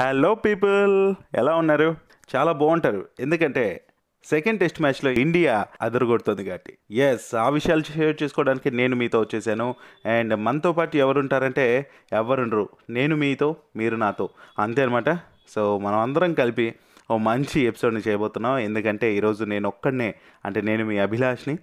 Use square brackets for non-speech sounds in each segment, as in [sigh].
Hello people ఎలా ఉన్నారు? చాలా బాగుంటారు. ఎందుకంటే సెకండ్ టెస్ట్ మ్యాచ్లో ఇండియా అదరగొడుతుంది కాబట్టి. ఎస్ ఆ విషయాలు షేర్ చేసుకోవడానికి నేను మీతో వచ్చేసాను. అండ్ మనతో పాటు ఎవరుంటారంటే ఎవరుండరు? నేను మీతో మీరు నాతో. అంతే అనమాట సో మనం అందరం కలిపి ఓ మంచి ఎపిసోడ్ని చేయబోతున్నాం. ఎందుకంటే ఈరోజు నేను ఒక్కడనే అంటే నేను మీ అభిలాష్ని.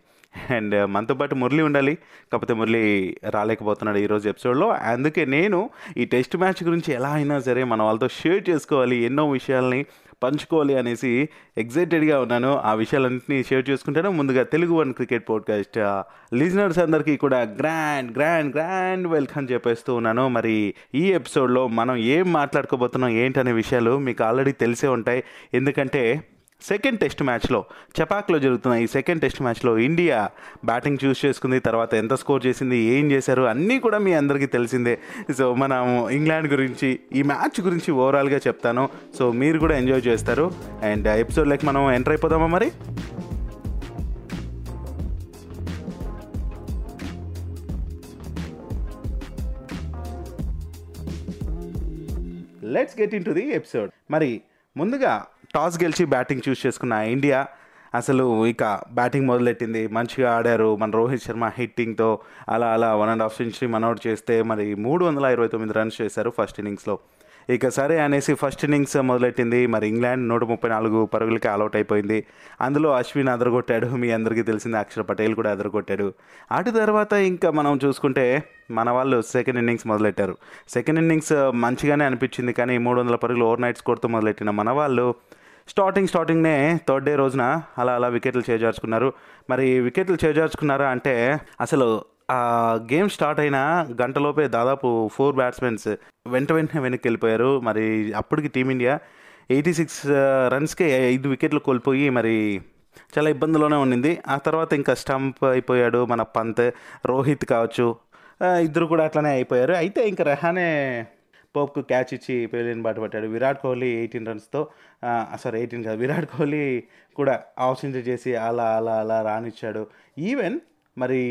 అండ్ మనతో పాటు మురళి ఉండాలి. కాకపోతే మురళి రాలేకపోతున్నాడు ఈరోజు ఎపిసోడ్లో. అందుకే నేను ఈ టెస్ట్ మ్యాచ్ గురించి ఎలా అయినా సరే మన వాళ్ళతో షేర్ చేసుకోవాలి ఎన్నో విషయాల్ని పంచుకోవాలి అనేసి ఎగ్జైటెడ్గా ఉన్నాను. ఆ విషయాలన్నింటినీ షేర్ చేసుకుంటాను. ముందుగా Telugu one cricket podcast listeners అందరికీ కూడా గ్రాండ్ గ్రాండ్ గ్రాండ్ వెల్కమ్ చెప్పేస్తూ ఉన్నాను. మరి ఈ ఎపిసోడ్లో మనం ఏం మాట్లాడుకోబోతున్నాం ఏంటనే విషయాలు మీకు ఆల్రెడీ తెలిసే ఉంటాయి. ఎందుకంటే సెకండ్ టెస్ట్ మ్యాచ్లో చపాక్లో జరుగుతున్న ఈ సెకండ్ టెస్ట్ మ్యాచ్లో ఇండియా బ్యాటింగ్ చూస్ చేసుకుంది తర్వాత ఎంత స్కోర్ చేసింది ఏం చేశారు అన్నీ కూడా మీ అందరికీ తెలిసిందే. సో మనం ఇంగ్లాండ్ గురించి ఈ మ్యాచ్ గురించి ఓవరాల్గా చెప్తాను. సో మీరు కూడా ఎంజాయ్ చేస్తారు. అండ్ ఎపిసోడ్లోకి మనం ఎంటర్ అయిపోదామా మరి? Let's get into the episode మరి ముందుగా టాస్ గెలిచి బ్యాటింగ్ చూస్ చేసుకున్న ఇండియా అసలు ఇక బ్యాటింగ్ మొదలెట్టింది. మంచిగా ఆడారు. మన రోహిత్ శర్మ హిట్టింగ్తో అలా అలా వన్ అండ్ హాఫ్ సెంచరీ మనౌట్ చేస్తే మరి మూడు వందల ఇరవై తొమ్మిది రన్స్ చేశారు ఫస్ట్ ఇన్నింగ్స్లో. ఇక సరే అనేసి ఫస్ట్ ఇన్నింగ్స్ మొదలెట్టింది. మరి ఇంగ్లాండ్ నూట ముప్పై నాలుగు పరుగులకి ఆల్అౌట్ అయిపోయింది. అందులో అశ్విన్ అదరగొట్టాడు. మీ అందరికీ తెలిసింది అక్షర్ పటేల్ కూడా అదరగొట్టాడు. ఆటి తర్వాత ఇంకా మనం చూసుకుంటే మన వాళ్ళు సెకండ్ ఇన్నింగ్స్ మొదలెట్టారు. సెకండ్ ఇన్నింగ్స్ మంచిగానే అనిపించింది. కానీ మూడు వందల పరుగులు ఓవర్ నైట్ స్కోర్తో మొదలెట్టిన మన వాళ్ళు స్టార్టింగ్ స్టార్టింగ్నే థర్డ్ డే రోజున అలా అలా వికెట్లు చేజార్చుకున్నారు. మరి వికెట్లు చేజార్చుకున్నారా అంటే అసలు ఆ గేమ్ స్టార్ట్ అయిన గంటలోపే దాదాపు ఫోర్ బ్యాట్స్మెన్స్ వెంట వెంటనే వెనక్కి వెళ్ళిపోయారు మరి అప్పటికి టీమిండియా ఎయిటీ సిక్స్ రన్స్కే ఐదు వికెట్లు కోల్పోయి మరి చాలా ఇబ్బందిలోనే ఉండింది ఆ తర్వాత ఇంకా స్టంప్ అయిపోయాడు మన పంత్ రోహిత్ కావచ్చు ఇద్దరు కూడా అట్లనే అయిపోయారు. అయితే ఇంకా రెహానే పోప్కు క్యాచ్ ఇచ్చి పెవిలియన్ బాట పట్టాడు. విరాట్ కోహ్లీ ఎయిటీన్ రన్స్తో సారీ ఎయిటీన్ కాదు విరాట్ కోహ్లీ కూడా హాఫ్ సెంచరీ చేసి అలా అలా అలా రానిచ్చాడు. ఈవెన్ మరి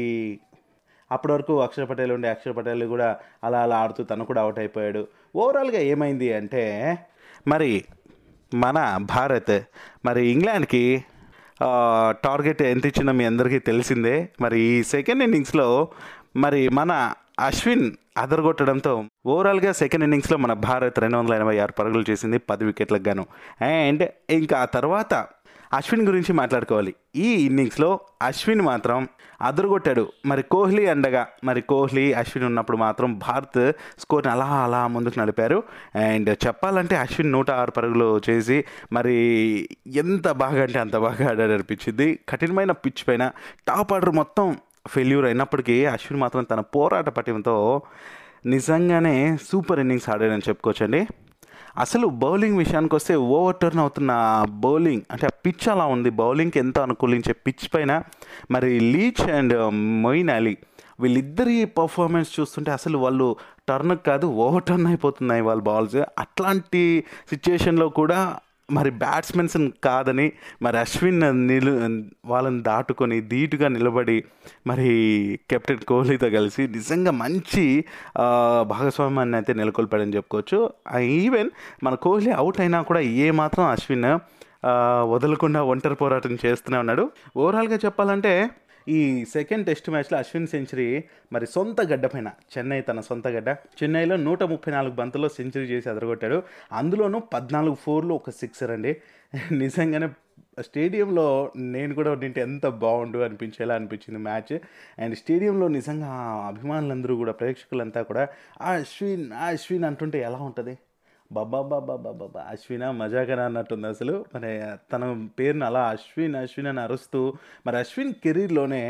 అప్పటి వరకు అక్షర్ పటేల్ ఉండే అక్షర్ పటేల్ కూడా అలా అలా ఆడుతూ తను కూడా అవుట్ అయిపోయాడు. ఓవరాల్గా ఏమైంది అంటే మరి మన భారత్ మరి ఇంగ్లాండ్కి టార్గెట్ ఎంత ఇచ్చిందో మీ అందరికీ తెలిసిందే. మరి ఈ సెకండ్ ఇన్నింగ్స్లో మరి మన అశ్విన్ అదరగొట్టడంతో ఓవరాల్గా సెకండ్ ఇన్నింగ్స్లో మన భారత్ రెండు వందల ఎనభై ఆరు పరుగులు చేసింది పది వికెట్లకు గాను. అండ్ ఇంకా ఆ తర్వాత అశ్విన్ గురించి మాట్లాడుకోవాలి. ఈ ఇన్నింగ్స్లో అశ్విన్ మాత్రం అదరగొట్టాడు. మరి కోహ్లీ అండగా మరి కోహ్లీ అశ్విన్ ఉన్నప్పుడు మాత్రం భారత్ స్కోర్ని అలా అలా ముందుకు నడిపారు. అండ్ చెప్పాలంటే అశ్విన్ నూట ఆరు పరుగులు చేసి మరి ఎంత బాగా అంటే అంత బాగా ఆడాడు అనిపించింది కఠినమైన పిచ్ పైన టాప్ ఆర్డర్ మొత్తం ఫెయిల్యూర్ అయినప్పటికీ అశ్విన్ మాత్రం తన పోరాట పటిమతో నిజంగానే సూపర్ ఇన్నింగ్స్ ఆడాడని చెప్పుకోవచ్చండి. అసలు బౌలింగ్ విషయానికి వస్తే ఓవర్ టర్న్ అవుతున్న బౌలింగ్ అంటే ఆ పిచ్ అలా ఉంది. బౌలింగ్కి ఎంత అనుకూలించే పిచ్ పైన మరి Leach and um, Moeen Ali వీళ్ళిద్దరి పర్ఫార్మెన్స్ చూస్తుంటే అసలు వాళ్ళు టర్న్ కాదు ఓవర్ టర్న్ అయిపోతున్నాయి వాళ్ళ బాల్స్. అట్లాంటి సిచ్యుయేషన్లో కూడా మరి బ్యాట్స్మెన్స్ కాదని మరి అశ్విన్ నిలు వాళ్ళని దాటుకొని ధీటుగా నిలబడి మరి కెప్టెన్ కోహ్లీతో కలిసి నిజంగా మంచి భాగస్వామ్యాన్ని అయితే నెలకొల్పాడని చెప్పుకోవచ్చు. ఈవెన్ మన కోహ్లీ అవుట్ అయినా కూడా ఏ మాత్రం అశ్విన్ వదలకుండా ఒంటరి పోరాటం చేస్తూనే ఉన్నాడు. ఓవరాల్గా చెప్పాలంటే ఈ సెకండ్ టెస్ట్ మ్యాచ్లో అశ్విన్ సెంచరీ మరి సొంత గడ్డ పైన. చెన్నై తన సొంత గడ్డ. చెన్నైలో నూట ముప్పై నాలుగు బంతుల్లో సెంచరీ చేసి అదరగొట్టాడు. అందులోనూ పద్నాలుగు ఫోర్లు ఒక సిక్సర్ అండి. నిజంగానే స్టేడియంలో నేను కూడా ఉంటే ఎంత బాగుండు అనిపించేలా అనిపించింది మ్యాచ్. అండ్ స్టేడియంలో నిజంగా ఆ అభిమానులందరూ కూడా ప్రేక్షకులంతా కూడా ఆ అశ్విన్ ఆ అశ్విన్ అంటుంటే ఎలా ఉంటుంది? బాబా బాబా బాబా అశ్విన మజాకరా అన్నట్టుంది అసలు. మరి తన పేరును అలా అశ్విన్ అశ్విన్ అని అరుస్తూ మరి అశ్విన్ కెరీర్లోనే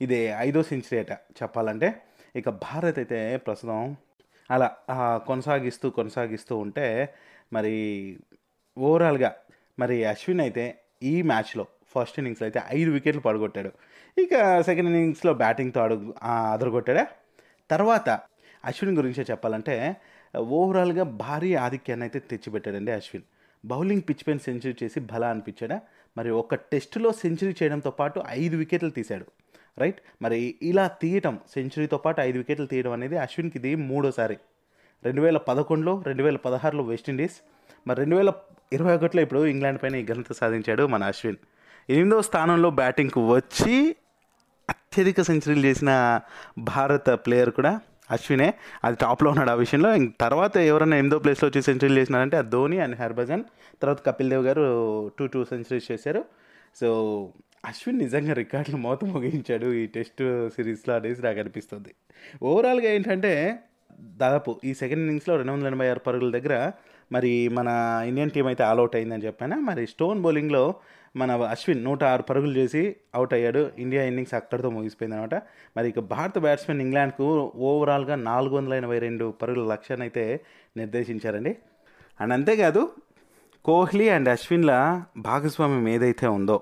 ఇది ఐదో సెంచరీ అట చెప్పాలంటే. ఇక భారత్ అయితే ప్రస్తుతం అలా కొనసాగిస్తూ కొనసాగిస్తూ ఉంటే మరి ఓవరాల్గా మరి అశ్విన్ అయితే ఈ మ్యాచ్లో ఫస్ట్ ఇన్నింగ్స్లో అయితే ఐదు వికెట్లు పడగొట్టాడు. ఇక సెకండ్ ఇన్నింగ్స్లో బ్యాటింగ్తో అడుగు అదరగొట్టాడా? తర్వాత అశ్విన్ గురించే చెప్పాలంటే ఓవరాల్గా భారీ ఆధిక్యాన్ని అయితే తెచ్చిపెట్టాడండి అశ్విన్. బౌలింగ్ పిచ్ పైన సెంచరీ చేసి బలా అనిపించాడా? మరి ఒక టెస్టులో సెంచరీ చేయడంతో పాటు ఐదు వికెట్లు తీశాడు. రైట్? మరి ఇలా తీయటం సెంచరీతో పాటు ఐదు వికెట్లు తీయడం అనేది అశ్విన్కి ఇది మూడోసారి. రెండు వేల పదకొండులో రెండు వేల పదహారులో వెస్టిండీస్. మరి రెండు వేల ఇరవై ఒకటిలో ఇప్పుడు ఇంగ్లాండ్ పైన ఈ ఘనత సాధించాడు మన అశ్విన్. ఎనిమిదవ స్థానంలో బ్యాటింగ్కు వచ్చి అత్యధిక సెంచరీలు చేసిన భారత ప్లేయర్ కూడా అశ్వినే అది టాప్లో ఉన్నాడు ఆ విషయంలో. ఇంక తర్వాత ఎవరైనా ఎనిమిదో ప్లేస్లో వచ్చి సెంచరీలు చేసినారంటే అది ధోని అండ్ హర్భజన్. తర్వాత కపిల్ దేవ్ గారు టూ టూ సెంచరీస్ చేశారు. సో అశ్విన్ నిజంగా రికార్డులు మోత ముగించాడు ఈ టెస్ట్ సిరీస్లో అనేసి నాకు అనిపిస్తుంది. ఓవరాల్గా ఏంటంటే దాదాపు ఈ సెకండ్ ఇన్నింగ్స్లో రెండు వందల ఎనభై ఆరు పరుగుల దగ్గర మరి మన ఇండియన్ టీం అయితే ఆల్అవుట్ అయిందని చెప్పాను? మరి స్టోన్ బౌలింగ్లో మన అశ్విన్ నూట ఆరు పరుగులు చేసి అవుట్ అయ్యాడు. ఇండియా ఇన్నింగ్స్ అక్కడితో ముగిసిపోయింది అనమాట మరి ఇక భారత బ్యాట్స్మెన్ ఇంగ్లాండ్కు ఓవరాల్గా నాలుగు వందల ఎనభై రెండు పరుగుల లక్ష్యాన్ని అయితే నిర్దేశించారండి. అండ్ అంతేకాదు కోహ్లీ అండ్ అశ్విన్ల భాగస్వామ్యం ఏదైతే ఉందో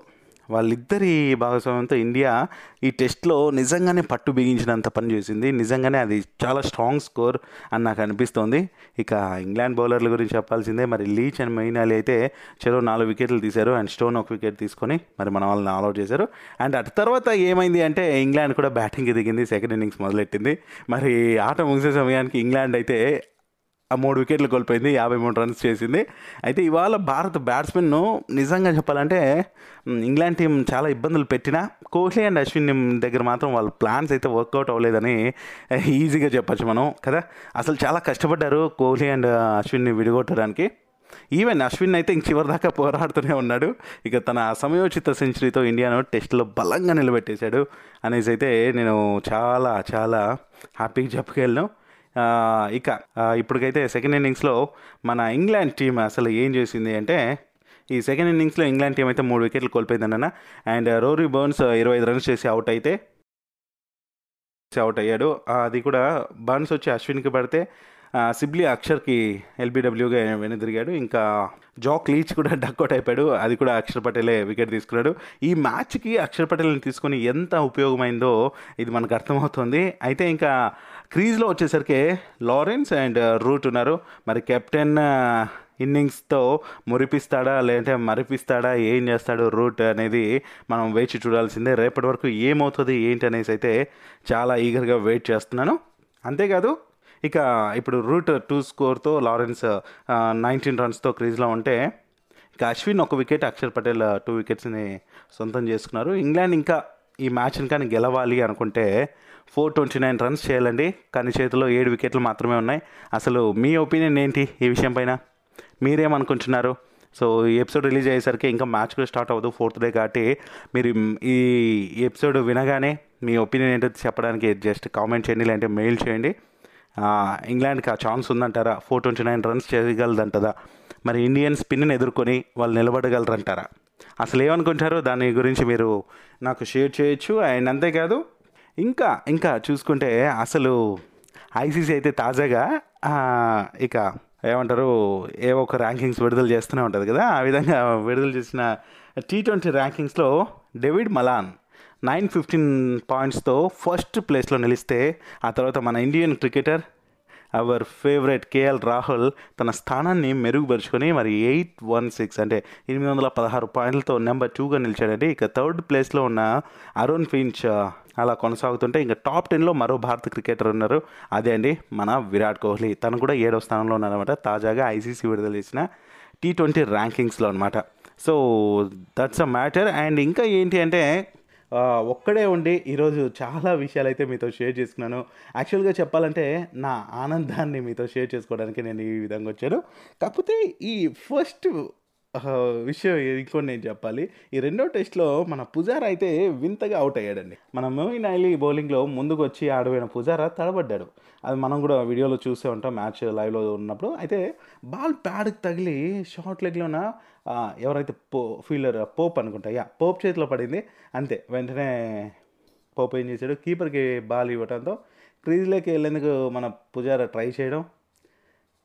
వాళ్ళిద్దరి భాగస్వామ్యంతో ఇండియా ఈ టెస్ట్లో నిజంగానే పట్టు బిగించినంత పని చేసింది. నిజంగానే అది చాలా స్ట్రాంగ్ స్కోర్ అని నాకు అనిపిస్తోంది. ఇక ఇంగ్లాండ్ బౌలర్ల గురించి చెప్పాల్సిందే. మరి లీచ్ అండ్ మెయిన్ అలీ అయితే చెరో నాలుగు వికెట్లు తీశారు. అండ్ స్టోన్ ఒక వికెట్ తీసుకొని మరి మన వాళ్ళని ఆల్అౌట్ చేశారు. అండ్ అటు తర్వాత ఏమైంది అంటే ఇంగ్లాండ్ కూడా బ్యాటింగ్కి దిగింది. సెకండ్ ఇన్నింగ్స్ మొదలెట్టింది. మరి ఆట ముగిసే సమయానికి ఇంగ్లాండ్ అయితే మూడు వికెట్లు కోల్పోయింది యాభై మూడు రన్స్ చేసింది. అయితే ఇవాళ భారత బ్యాట్స్మెన్ను నిజంగా చెప్పాలంటే ఇంగ్లాండ్ టీం చాలా ఇబ్బందులు పెట్టినా కోహ్లీ అండ్ అశ్విన్ దగ్గర మాత్రం వాళ్ళ ప్లాన్స్ అయితే వర్కౌట్ అవ్వలేదని ఈజీగా చెప్పచ్చు మనం కదా? అసలు చాలా కష్టపడ్డారు కోహ్లీ అండ్ అశ్విన్ని విడగొట్టడానికి. ఈవెన్ అశ్విన్ అయితే ఇంక చివరి దాకా పోరాడుతూనే ఉన్నాడు. ఇక తన సమయోచిత సెంచరీతో ఇండియాను టెస్ట్లో బలంగా నిలబెట్టేశాడు అనేసి అయితే నేను చాలా చాలా హ్యాపీగా చెప్పగలను. ఇక ఇప్పటికైతే సెకండ్ ఇన్నింగ్స్లో మన ఇంగ్లాండ్ టీం అసలు ఏం చేసింది అంటే ఈ సెకండ్ ఇన్నింగ్స్లో ఇంగ్లాండ్ టీం అయితే మూడు వికెట్లు కోల్పోయిందన్న అండ్ రోరీ బర్న్స్ ఇరవై ఐదు రన్స్ చేసి అవుట్ అయితే అవుట్ అయ్యాడు. అది కూడా బర్న్స్ వచ్చి అశ్విన్కి పడితే సిబ్లీ అక్షర్కి ఎల్బీడబ్ల్యూగా వెనుదిరిగాడు. ఇంకా జాక్ లీచ్ కూడా [laughs] డక్అట్ అయిపోయాడు. అది కూడా అక్షర్ పటేలే వికెట్ తీసుకున్నాడు. ఈ మ్యాచ్కి అక్షర్ పటేల్ని తీసుకొని ఎంత ఉపయోగమైందో ఇది మనకు అర్థమవుతుంది. అయితే ఇంకా క్రీజ్లో వచ్చేసరికి లారెన్స్ అండ్ uh, రూట్ ఉన్నారు. మరి కెప్టెన్ uh, ఇన్నింగ్స్తో మురిపిస్తాడా లేదంటే మరిపిస్తాడా ఏం చేస్తాడు రూట్ అనేది మనం వేచి చూడాల్సిందే. రేపటి వరకు ఏమవుతుంది ఏంటి అనేసి అయితే చాలా ఈగర్గా వెయిట్ చేస్తున్నాను. అంతేకాదు ఇక ఇప్పుడు రూట్ టూ స్కోర్తో లారెన్స్ uh, నైన్టీన్ రన్స్తో క్రీజ్లో ఉంటే ఇక అశ్విన్ ఒక వికెట్ అక్షర్ పటేల్ టూ వికెట్స్ని సొంతం చేసుకున్నారు. ఇంగ్లాండ్ ఇంకా ఈ మ్యాచ్ని కానీ గెలవాలి అనుకుంటే ఫోర్ ట్వంటీ నైన్ రన్స్ చేయాలండి. కానీ చేతిలో ఏడు వికెట్లు మాత్రమే ఉన్నాయి. అసలు మీ ఒపీనియన్ ఏంటి ఈ విషయం పైన? మీరేమనుకుంటున్నారు? సో ఈ ఎపిసోడ్ రిలీజ్ అయ్యేసరికి ఇంకా మ్యాచ్ కూడా స్టార్ట్ అవ్వదు. ఫోర్త్ డే కాబట్టి మీరు ఈ ఎపిసోడ్ వినగానే మీ ఒపీనియన్ ఏంటో చెప్పడానికి జస్ట్ కామెంట్ చేయండి లేదంటే మెయిల్ చేయండి. ఇంగ్లాండ్కి ఆ ఛాన్స్ ఉందంటారా? ఫోర్ ట్వంటీ నైన్ రన్స్ చేయగలదంటదా? మరి ఇండియన్ స్పిన్ని ఎదుర్కొని వాళ్ళు నిలబడగలరంటారా? అసలు ఏమనుకుంటారో దాని గురించి మీరు నాకు షేర్ చేయొచ్చు. అండ్ అంతేకాదు ఇంకా ఇంకా చూసుకుంటే అసలు ఐసీసీ అయితే తాజాగా ఇక ఏమంటారు ఏవో ఒక ర్యాంకింగ్స్ విడుదల చేస్తూనే ఉంటుంది కదా. ఆ విధంగా విడుదల చేసిన టీ ట్వంటీ ర్యాంకింగ్స్లో డేవిడ్ మలాన్ నైన్ ఫిఫ్టీన్ పాయింట్స్తో ఫస్ట్ ప్లేస్లో నిలిస్తే ఆ తర్వాత మన Indian cricketer our favourite KL Rahul తన స్థానాన్ని మెరుగుపరుచుకొని మరి ఎయిట్ వన్ సిక్స్ అంటే ఎనిమిది వందల పదహారు పాయింట్లతో నెంబర్ టూగా నిలిచాడండి ఇక థర్డ్ ప్లేస్లో ఉన్న అరుణ్ ఫించ్ అలా కొనసాగుతుంటే ఇంకా టాప్ టెన్లో మరో భారత క్రికెటర్ ఉన్నారు. అదే అండి మన విరాట్ కోహ్లీ. తను కూడా ఏడవ స్థానంలో ఉన్నారనమాట తాజాగా ఐసీసీ విడుదల చేసిన టీ ట్వంటీ ర్యాంకింగ్స్లో అనమాట so that's a matter and ఇంకా ఏంటి అంటే ఒక్కడే ఉండి ఈరోజు చాలా విషయాలు అయితే మీతో షేర్ చేసుకున్నాను. యాక్చువల్గా చెప్పాలంటే నా ఆనందాన్ని మీతో షేర్ చేసుకోవడానికి నేను ఈ విధంగా వచ్చాను. కాకపోతే ఈ ఫస్ట్ విషయం ఇంకోటి నేను చెప్పాలి. ఈ రెండో టెస్ట్లో మన పుజారా అయితే వింతగా అవుట్ అయ్యాడండి. మన మోయిన్ అలీ బౌలింగ్లో ముందుకు వచ్చి ఆడబోయిన పుజారా తడబడ్డాడు. అది మనం కూడా వీడియోలో చూసే ఉంటాం మ్యాచ్ లైవ్లో ఉన్నప్పుడు. అయితే బాల్ ప్యాడ్కి తగిలి షార్ట్ లెగ్లోన ఎవరైతే పో ఫీల్డర్ పోప్ అనుకుంటా యా పోప్ చేతిలో పడింది. అంతే వెంటనే పోప్ ఏం చేశాడు? కీపర్కి బాల్ ఇవ్వడంతో క్రీజ్లోకి వెళ్ళేందుకు మన పుజారా ట్రై చేయడం.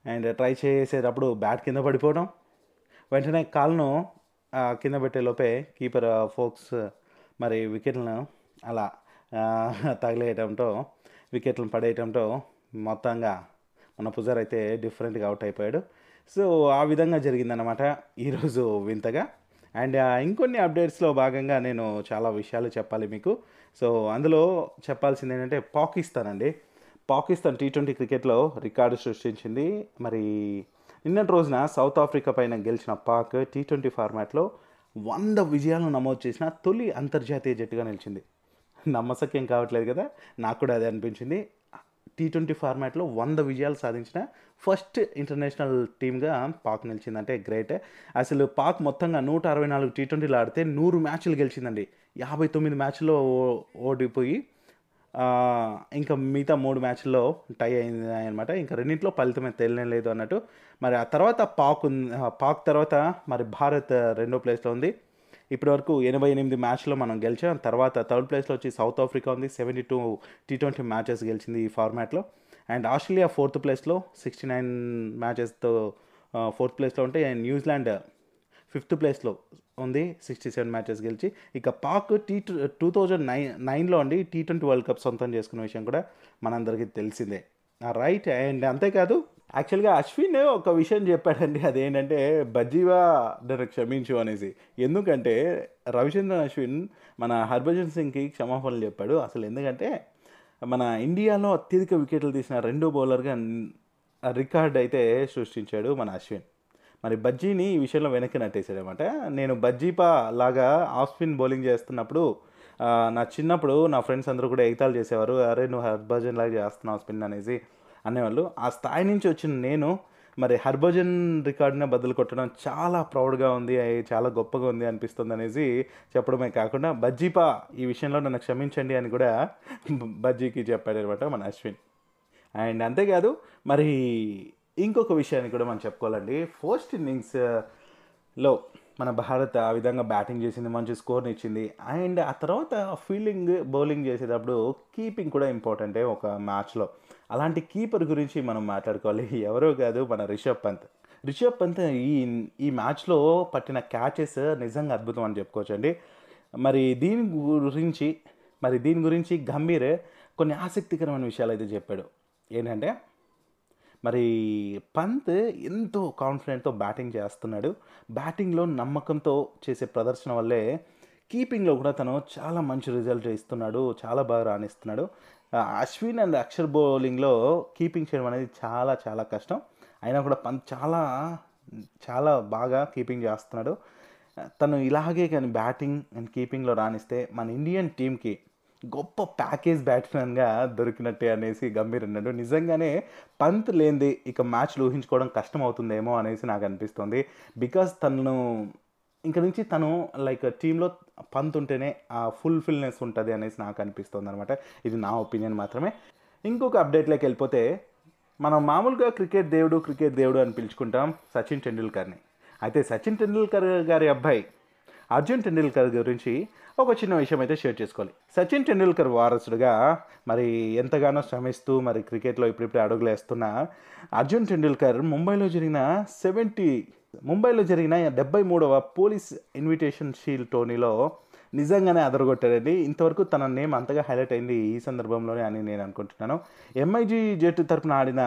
అండ్ ట్రై చేసేటప్పుడు బ్యాట్ కింద పడిపోవడం. వెంటనే కాల్ను కింద పెట్టే లోపే కీపర్ ఫోక్స్ మరి వికెట్లను అలా తగిలేయటంతో వికెట్లను పడేయటంతో మొత్తంగా మన పుజార్ అయితే డిఫరెంట్గా అవుట్ అయిపోయాడు. సో ఆ విధంగా జరిగిందనమాట ఈరోజు వింతగా. అండ్ ఇంకొన్ని అప్డేట్స్లో భాగంగా నేను చాలా విషయాలు చెప్పాలి మీకు. సో అందులో చెప్పాల్సింది ఏంటంటే పాకిస్తాన్ అండి. పాకిస్తాన్ టీ ట్వంటీ క్రికెట్లో రికార్డు సృష్టించింది. మరి నిన్నటి రోజున సౌత్ ఆఫ్రికా పైన గెలిచిన పాక్ టీ ట్వంటీ ఫార్మాట్లో వంద విజయాలను నమోదు చేసిన తొలి అంతర్జాతీయ జట్టుగా నిలిచింది. నమ్మసక్యం కావట్లేదు కదా? నాకు కూడా అదే అనిపించింది. టీ ట్వంటీ ఫార్మాట్లో వంద విజయాలు సాధించిన ఫస్ట్ ఇంటర్నేషనల్ టీమ్గా పాక్ నిలిచిందంటే గ్రేట్. అసలు పాక్ మొత్తంగా నూట అరవై నాలుగు టీ ట్వంటీలు ఆడితే నూరు మ్యాచ్లు గెలిచిందండి. యాభై తొమ్మిది మ్యాచ్లో ఓడిపోయి ఇంకా మిగతా మూడు మ్యాచ్ల్లో టై అయింది అనమాట ఇంకా రెండింటిలో ఫలితమే తెలియలేదు అన్నట్టు. మరి ఆ తర్వాత పాక్ ఉంది- పాక్ తర్వాత మరి భారత్ రెండో ప్లేస్లో ఉంది. ఇప్పటివరకు ఎనభై ఎనిమిది మ్యాచ్లో మనం గెలిచాం. తర్వాత థర్డ్ ప్లేస్లో వచ్చి సౌత్ ఆఫ్రికా ఉంది. Seventy two T twenty matches గెలిచింది ఈ ఫార్మాట్లో. అండ్ ఆస్ట్రేలియా ఫోర్త్ ప్లేస్లో సిక్స్టీ నైన్ మ్యాచెస్తో ఫోర్త్ ప్లేస్లో ఉంటే అండ్ న్యూజిలాండ్ ఫిఫ్త్ ప్లేస్లో ఉంది సిక్స్టీ సెవెన్ మ్యాచెస్ గెలిచి. ఇక Pak T two thousand nine నైన్లో అండి టీ ట్వంటీ వరల్డ్ కప్ సొంతం చేసుకున్న విషయం కూడా మనందరికీ తెలిసిందే. రైట్ అండ్ అంతేకాదు యాక్చువల్గా అశ్విన్ ఒక విషయం చెప్పాడండి అదేంటంటే బజ్జీవా నన్ను క్షమించు అనేసి. ఎందుకంటే రవిచంద్రన్ అశ్విన్ మన హర్భజన్ సింగ్కి క్షమాపణలు చెప్పాడు. అసలు ఎందుకంటే మన ఇండియాలో అత్యధిక వికెట్లు తీసిన రెండో బౌలర్గా రికార్డ్ అయితే సృష్టించాడు మన అశ్విన్. మరి బజ్జీని ఈ విషయంలో వెనక్కి నట్టేశాడనమాట. నేను బజ్జీపా లాగా ఆఫ్ స్పిన్ బౌలింగ్ చేస్తున్నప్పుడు నా చిన్నప్పుడు నా ఫ్రెండ్స్ అందరూ కూడా ఎగతాలు చేసేవారు. అరే నువ్వు హర్భజన్ లాగా చేస్తున్నావు స్పిన్ అనేసి అనేవాళ్ళు. ఆ స్థాయి నుంచి వచ్చిన నేను మరి హర్భజన్ రికార్డుని బదులు కొట్టడం చాలా ప్రౌడ్గా ఉంది చాలా గొప్పగా ఉంది అనిపిస్తుంది అనేసి చెప్పడమే కాకుండా బజ్జీపా ఈ విషయంలో నన్ను క్షమించండి అని కూడా బజ్జీకి చెప్పాడనమాట మన అశ్విన్. అండ్ అంతేకాదు మరి ఇంకొక విషయాన్ని కూడా మనం చెప్పుకోవాలండి. ఫస్ట్ ఇన్నింగ్స్లో మన భారత్ ఆ విధంగా బ్యాటింగ్ చేసింది మంచి స్కోర్ని ఇచ్చింది. అండ్ ఆ తర్వాత ఫీల్డింగ్ బౌలింగ్ చేసేటప్పుడు కీపింగ్ కూడా ఇంపార్టెంటే ఒక మ్యాచ్లో. అలాంటి కీపర్ గురించి మనం మాట్లాడుకోవాలి. [laughs] ఎవరో కాదు మన రిషబ్ పంత్. రిషబ్ పంత్ ఈ ఈ మ్యాచ్లో పట్టిన క్యాచెస్ నిజంగా అద్భుతం అని చెప్పుకోవచ్చండి. మరి దీని గురించి మరి దీని గురించి గంభీర్ కొన్ని ఆసక్తికరమైన విషయాలు అయితే చెప్పాడు. ఏంటంటే మరి పంత్ ఎంతో కాన్ఫిడెంట్తో బ్యాటింగ్ చేస్తున్నాడు. బ్యాటింగ్లో నమ్మకంతో చేసే ప్రదర్శన వల్లే కీపింగ్లో కూడా తను చాలా మంచి రిజల్ట్ ఇస్తున్నాడు చాలా బాగా రాణిస్తున్నాడు. అశ్విన్ అండ్ అక్షర్ బౌలింగ్లో కీపింగ్ చేయడం అనేది చాలా చాలా కష్టం. అయినా కూడా పంత్ చాలా చాలా బాగా కీపింగ్ చేస్తున్నాడు. తను ఇలాగే కానీ బ్యాటింగ్ అండ్ కీపింగ్లో రాణిస్తే మన ఇండియన్ టీంకి గొప్ప ప్యాకేజ్ బ్యాట్స్మెన్గా దొరికినట్టే అనేసి గంభీర్ అన్నాడు. నిజంగానే పంత్ లేనిది ఇక మ్యాచ్లు ఊహించుకోవడం కష్టం అవుతుందేమో అనేసి నాకు అనిపిస్తుంది. బికాస్ తను ఇంక నుంచి తను లైక్ టీంలో పంత్ ఉంటేనే ఆ ఫుల్ఫిల్నెస్ ఉంటుంది అనేసి నాకు అనిపిస్తుంది అనమాట ఇది నా ఒపీనియన్ మాత్రమే. ఇంకొక అప్డేట్లోకి వెళ్ళిపోతే మనం మామూలుగా క్రికెట్ దేవుడు క్రికెట్ దేవుడు అని పిలుచుకుంటాం సచిన్ టెండూల్కర్ని. అయితే సచిన్ టెండూల్కర్ గారి అబ్బాయి అర్జున్ టెండూల్కర్ గురించి ఒక చిన్న విషయం అయితే షేర్ చేసుకోవాలి. సచిన్ టెండూల్కర్ వారసుడుగా మరి ఎంతగానో శ్రమిస్తూ మరి క్రికెట్లో ఇప్పుడిప్పుడు అడుగులు వేస్తున్న అర్జున్ టెండూల్కర్ ముంబైలో జరిగిన సెవెంటీ ముంబైలో జరిగిన డెబ్బై మూడవ పోలీస్ ఇన్విటేషన్ షీల్డ్ టోర్నీలో నిజంగానే అదరగొట్టాడండి. ఇంతవరకు తన నేమ్ అంతగా హైలైట్ అయింది ఈ సందర్భంలోనే అని నేను అనుకుంటున్నాను. ఎంఐజీ జట్టు తరపున ఆడిన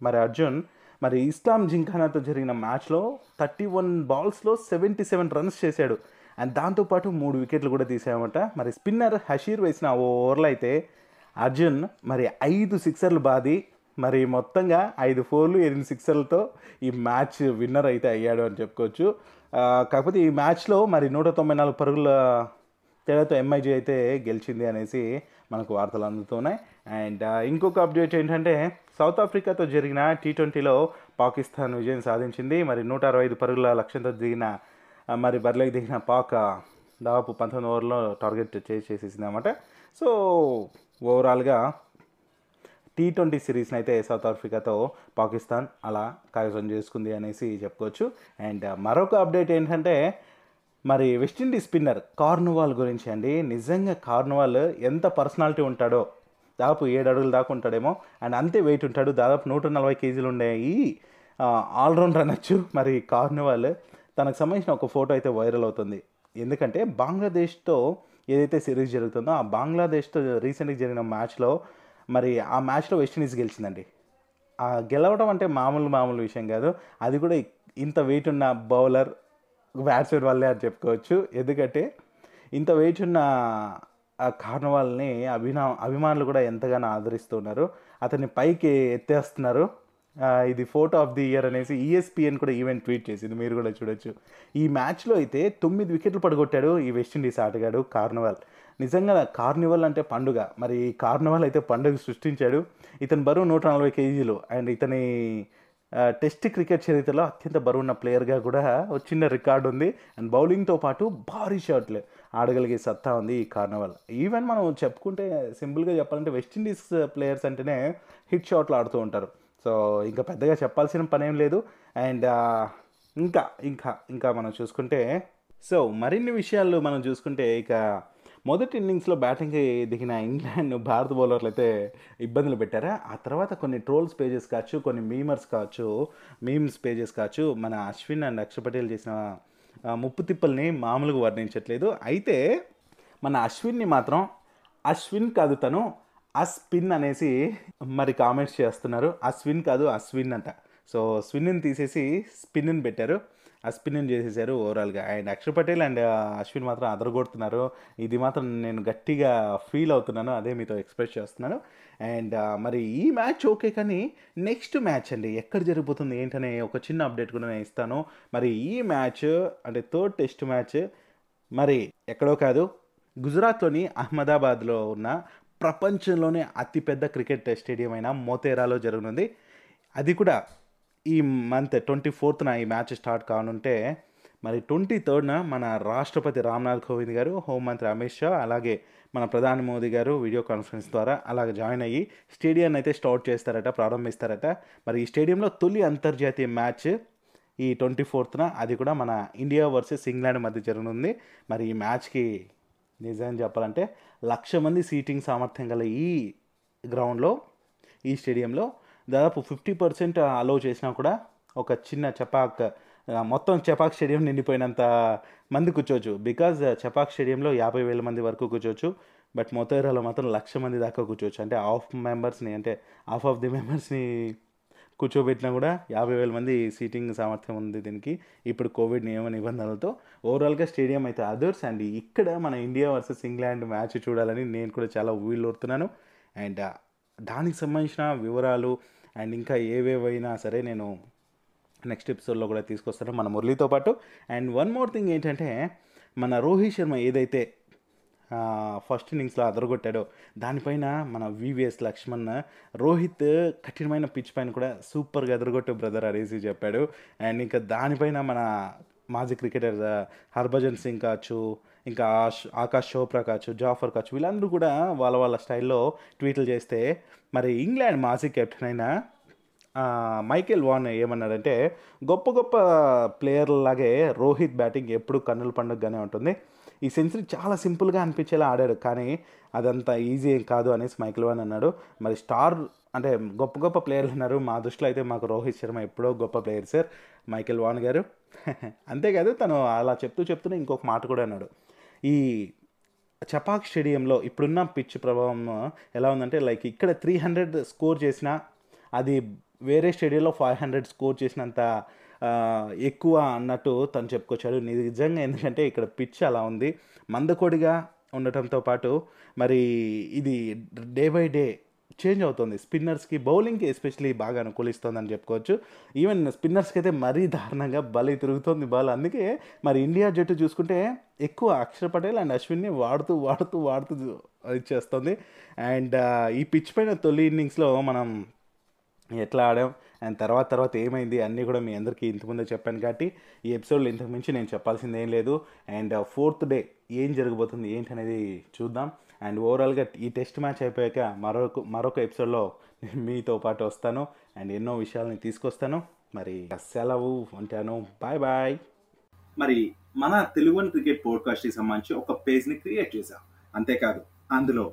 మరి అర్జున్ మరి ఇస్లాం జింఖానాతో జరిగిన మ్యాచ్లో థర్టీ వన్ బాల్స్లో సెవెంటీ సెవెన్ రన్స్ చేశాడు. అండ్ దాంతోపాటు మూడు వికెట్లు కూడా తీసామంట మరి స్పిన్నర్ హషీర్ వేసిన ఓ ఓవర్లో అయితే అర్జున్ మరి ఐదు సిక్సర్లు బాది మరి మొత్తంగా ఐదు ఫోర్లు ఎనిమిది సిక్సర్లతో ఈ మ్యాచ్ విన్నర్ అయితే అయ్యాడు అని చెప్పుకోవచ్చు. కాకపోతే ఈ మ్యాచ్లో మరి నూట తొంభై నాలుగు పరుగుల తేడాతో ఎంఐజీ అయితే గెలిచింది అనేసి మనకు వార్తలు అందుతున్నాయి. అండ్ ఇంకొక అప్డేట్ ఏంటంటే సౌత్ ఆఫ్రికాతో జరిగిన టీ ట్వంటీలో పాకిస్తాన్ విజయం సాధించింది. మరి నూట అరవై ఐదు పరుగుల లక్ష్యంతో దిగిన మరి బరిలోకి దిగిన పాక్ దాదాపు పంతొమ్మిది ఓవర్లో టార్గెట్ చేసేసింది అనమాట సో ఓవరాల్గా టీ ట్వంటీ సిరీస్ని అయితే సౌత్ ఆఫ్రికాతో పాకిస్తాన్ అలా కైవసం చేసుకుంది అనేసి చెప్పుకోవచ్చు. అండ్ మరొక అప్డేట్ ఏంటంటే మరి వెస్టిండీస్ స్పిన్నర్ కార్నువాల్ గురించి అండి. నిజంగా కార్నువాల్ ఎంత పర్సనాలిటీ ఉంటాడో దాదాపు ఏడు అడుగులు దాకా ఉంటాడేమో అండ్ అంతే వెయిట్ ఉంటాడు. దాదాపు నూట నలభై కేజీలు ఉండే ఈ ఆల్రౌండర్ అనొచ్చు. మరి కార్నివాల్ తనకు సంబంధించిన ఒక ఫోటో అయితే వైరల్ అవుతుంది. ఎందుకంటే బంగ్లాదేశ్తో ఏదైతే సిరీస్ జరుగుతుందో ఆ బంగ్లాదేశ్తో రీసెంట్గా జరిగిన మ్యాచ్లో మరి ఆ మ్యాచ్లో వెస్టిండీస్ గెలిచిందండి. ఆ గెలవడం అంటే మామూలు మామూలు విషయం కాదు. అది కూడా ఇంత వెయిట్ ఉన్న బౌలర్ బ్యాట్స్మెన్ వల్లే అని చెప్పుకోవచ్చు. ఎందుకంటే ఇంత వేచి ఉన్న ఆ కార్నవాల్ని అభినా అభిమానులు కూడా ఎంతగానో ఆదరిస్తున్నారు. అతన్ని పైకి ఎత్తేస్తున్నారు. ఇది ఫోటో ఆఫ్ ది ఇయర్ అనేసి ఈఎస్పిఎన్ కూడా ఈవెంట్ ట్వీట్ చేసింది. మీరు కూడా చూడొచ్చు. ఈ మ్యాచ్లో అయితే తొమ్మిది వికెట్లు పడగొట్టాడు ఈ వెస్టిండీస్ ఆటగాడు కార్నివాల్. నిజంగా కార్నివల్ అంటే పండుగ. మరి ఈ కార్నివాల్ అయితే పండుగ సృష్టించాడు. ఇతని బరువు నూట నలభై కేజీలు. అండ్ ఇతని టెస్ట్ క్రికెట్ చరిత్రలో అత్యంత బరువున్న ప్లేయర్గా కూడా వచ్చిన చిన్న రికార్డు ఉంది. అండ్ బౌలింగ్తో పాటు భారీ షాట్లు ఆడగలిగే సత్తా ఉంది ఈ కార్నవల్. ఈవెన్ మనం చెప్పుకుంటే సింపుల్గా చెప్పాలంటే వెస్టిండీస్ ప్లేయర్స్ అంటేనే హిట్ షాట్లు ఆడుతూ ఉంటారు. సో ఇంకా పెద్దగా చెప్పాల్సిన పనేం లేదు. అండ్ ఇంకా ఇంకా ఇంకా మనం చూసుకుంటే సో మరిన్ని విషయాలు మనం చూసుకుంటే ఇక మొదటి ఇన్నింగ్స్లో బ్యాటింగ్కి దిగిన ఇంగ్లాండ్ భారత బౌలర్లు అయితే ఇబ్బందులు పెట్టారా? ఆ తర్వాత కొన్ని ట్రోల్స్ పేజెస్ కావచ్చు కొన్ని మీమర్స్ కావచ్చు మీమ్స్ పేజెస్ కావచ్చు మన అశ్విన్ అండ్ అక్ష పటేల్ చేసిన ముప్పు తిప్పల్ని మామూలుగా వర్ణించట్లేదు. అయితే మన అశ్విన్ని మాత్రం అశ్విన్ కాదు తను అస్పిన్ అనేసి మరి కామెంట్స్ చేస్తున్నారు. అశ్విన్ కాదు అశ్విన్ అంట. సో స్విన్ని తీసేసి స్పిన్ని పెట్టారు. అస్పిన్ చేసేసారు ఓవరాల్గా. అండ్ అక్షర్ పటేల్ అండ్ అశ్విన్ మాత్రం అదరగొడుతున్నారు. ఇది మాత్రం నేను గట్టిగా ఫీల్ అవుతున్నాను. అదే మీతో ఎక్స్ప్రెస్ చేస్తున్నాను. అండ్ మరి ఈ మ్యాచ్ ఓకే కానీ నెక్స్ట్ మ్యాచ్ అండి ఎక్కడ జరిగిపోతుంది ఏంటనే ఒక చిన్న అప్డేట్ కూడా నేను ఇస్తాను. మరి ఈ మ్యాచ్ అంటే థర్డ్ టెస్ట్ మ్యాచ్ మరి ఎక్కడో కాదు గుజరాత్లోని అహ్మదాబాద్లో ఉన్న ప్రపంచంలోనే అతిపెద్ద క్రికెట్ స్టేడియం అయిన మోతేరాలో జరగనుంది. అది కూడా ఈ మంత్ ట్వంటీ ఫోర్త్న ఈ మ్యాచ్ స్టార్ట్ కానుంటే మరి ట్వంటీ థర్డ్న మన రాష్ట్రపతి రామ్నాథ్ కోవింద్ గారు హోంమంత్రి అమిత్ షా అలాగే మన ప్రధాని మోదీ గారు వీడియో కాన్ఫరెన్స్ ద్వారా అలాగే జాయిన్ అయ్యి స్టేడియాన్ని అయితే స్టార్ట్ చేస్తారట ప్రారంభిస్తారట. మరి ఈ స్టేడియంలో తొలి అంతర్జాతీయ మ్యాచ్ ఈ ట్వంటీ ఫోర్త్న అది కూడా మన ఇండియా వర్సెస్ ఇంగ్లాండ్ మధ్య జరగనుంది. మరి ఈ మ్యాచ్కి నిజం చెప్పాలంటే లక్ష మంది సీటింగ్ సామర్థ్యం గల ఈ గ్రౌండ్లో ఈ స్టేడియంలో దాదాపు ఫిఫ్టీ పర్సెంట్ అలో చేసినా కూడా ఒక చిన్న చపాక్ మొత్తం చపాక్ స్టేడియం నిండిపోయినంత మంది కూర్చోవచ్చు. బికాజ్ చపాక్ స్టేడియంలో యాభై వేల మంది వరకు కూర్చోవచ్చు. బట్ మొతేరాలో మాత్రం లక్ష మంది దాకా కూర్చోవచ్చు. అంటే హాఫ్ మెంబర్స్ని అంటే హాఫ్ ఆఫ్ ది మెంబర్స్ని కూర్చోబెట్టినా కూడా యాభై వేల మంది సీటింగ్ సామర్థ్యం ఉంది దీనికి. ఇప్పుడు కోవిడ్ నియమ నిబంధనలతో ఓవరాల్గా స్టేడియం అయితే అదర్స్. అండ్ ఇక్కడ మన ఇండియా వర్సెస్ ఇంగ్లాండ్ మ్యాచ్ చూడాలని నేను కూడా చాలా ఊళ్ళోడుతున్నాను. అండ్ దానికి సంబంధించిన వివరాలు అండ్ ఇంకా ఏవేవైనా సరే నేను నెక్స్ట్ ఎపిసోడ్లో కూడా తీసుకొస్తాను మన మురళితో పాటు. అండ్ వన్ మోర్ థింగ్ ఏంటంటే మన రోహిత్ శర్మ ఏదైతే ఫస్ట్ ఇన్నింగ్స్లో అదరగొట్టాడో దానిపైన మన వివిఎస్ లక్ష్మణ్ రోహిత్ కఠినమైన పిచ్ పైన కూడా సూపర్గా అదరగొట్టు బ్రదర్ అనేసి చెప్పాడు. అండ్ ఇంకా దానిపైన మన మాజీ క్రికెటర్ హర్భజన్ సింగ్ కావచ్చు ఇంకా ఆష్- ఆకాష్ చోప్రా కావచ్చు జాఫర్ కావచ్చు వీళ్ళందరూ కూడా వాళ్ళ వాళ్ళ స్టైల్లో ట్వీట్లు చేస్తే మరి ఇంగ్లాండ్ మాజీ కెప్టెన్ అయిన మైకేల్ వాన్ ఏమన్నాడంటే గొప్ప గొప్ప ప్లేయర్లాగే రోహిత్ బ్యాటింగ్ ఎప్పుడు కన్నుల పండుగగానే ఉంటుంది. ఈ సెంచరీ చాలా సింపుల్గా అనిపించేలా ఆడాడు కానీ అదంతా ఈజీ ఏం కాదు అనేసి మైకేల్ వాన్ అన్నాడు. మరి స్టార్ అంటే గొప్ప గొప్ప ప్లేయర్లు ఉన్నారు మా దృష్టిలో అయితే మాకు రోహిత్ శర్మ ఎప్పుడో గొప్ప ప్లేయర్ సార్ మైకేల్ వాన్ గారు. [laughs] అంతేకాదు తను అలా చెప్తూ చెప్తూనే ఇంకొక మాట కూడా అన్నాడు. ఈ చపాక్ స్టేడియంలో ఇప్పుడున్న పిచ్ ప్రభావం ఎలా ఉందంటే లైక్ ఇక్కడ త్రీ హండ్రెడ్ స్కోర్ చేసిన అది వేరే స్టేడియంలో ఫైవ్ హండ్రెడ్ స్కోర్ చేసినంత ఎక్కువ అన్నట్టు తను చెప్పుకొచ్చాడు. నిజంగా ఎందుకంటే ఇక్కడ పిచ్ అలా ఉంది. మందకొడిగా ఉండటంతో పాటు మరి ఇది డే బై డే చేంజ్ అవుతుంది. స్పిన్నర్స్కి బౌలింగ్కి ఎస్పెషలీ బాగా అనుకూలిస్తుందని చెప్పుకోవచ్చు. ఈవెన్ స్పిన్నర్స్కి అయితే మరీ దారుణంగా బలి తిరుగుతుంది బాల్. అందుకే మరి ఇండియా జట్టు చూసుకుంటే ఎక్కువ అక్షర్ పటేల్ అండ్ అశ్విన్ని వాడుతూ వాడుతూ వాడుతూ ఇచ్చేస్తుంది అండ్ ఈ పిచ్ పైన తొలి ఇన్నింగ్స్లో మనం ఎట్లా ఆడాం? అండ్ తర్వాత తర్వాత ఏమైంది? అన్నీ కూడా మీ అందరికీ ఇంతకుముందే చెప్పాను కాబట్టి ఈ ఎపిసోడ్లో ఇంతకు మించి నేను చెప్పాల్సింది ఏం లేదు. అండ్ ఫోర్త్ డే ఏం జరగబోతుంది ఏంటి అనేది చూద్దాం. అండ్ ఓవరాల్గా ఈ టెస్ట్ మ్యాచ్ అయిపోయాక మరొక మరొక ఎపిసోడ్లో నేను మీతో పాటు వస్తాను అండ్ ఎన్నో విషయాలని తీసుకొస్తాను. మరి సెలవు ఉంటాను. Bye bye. మరి మన తెలుగు క్రికెట్ పోడ్కాస్ట్కి సంబంధించి ఒక పేజ్ని క్రియేట్ చేశాం. అంతేకాదు అందులో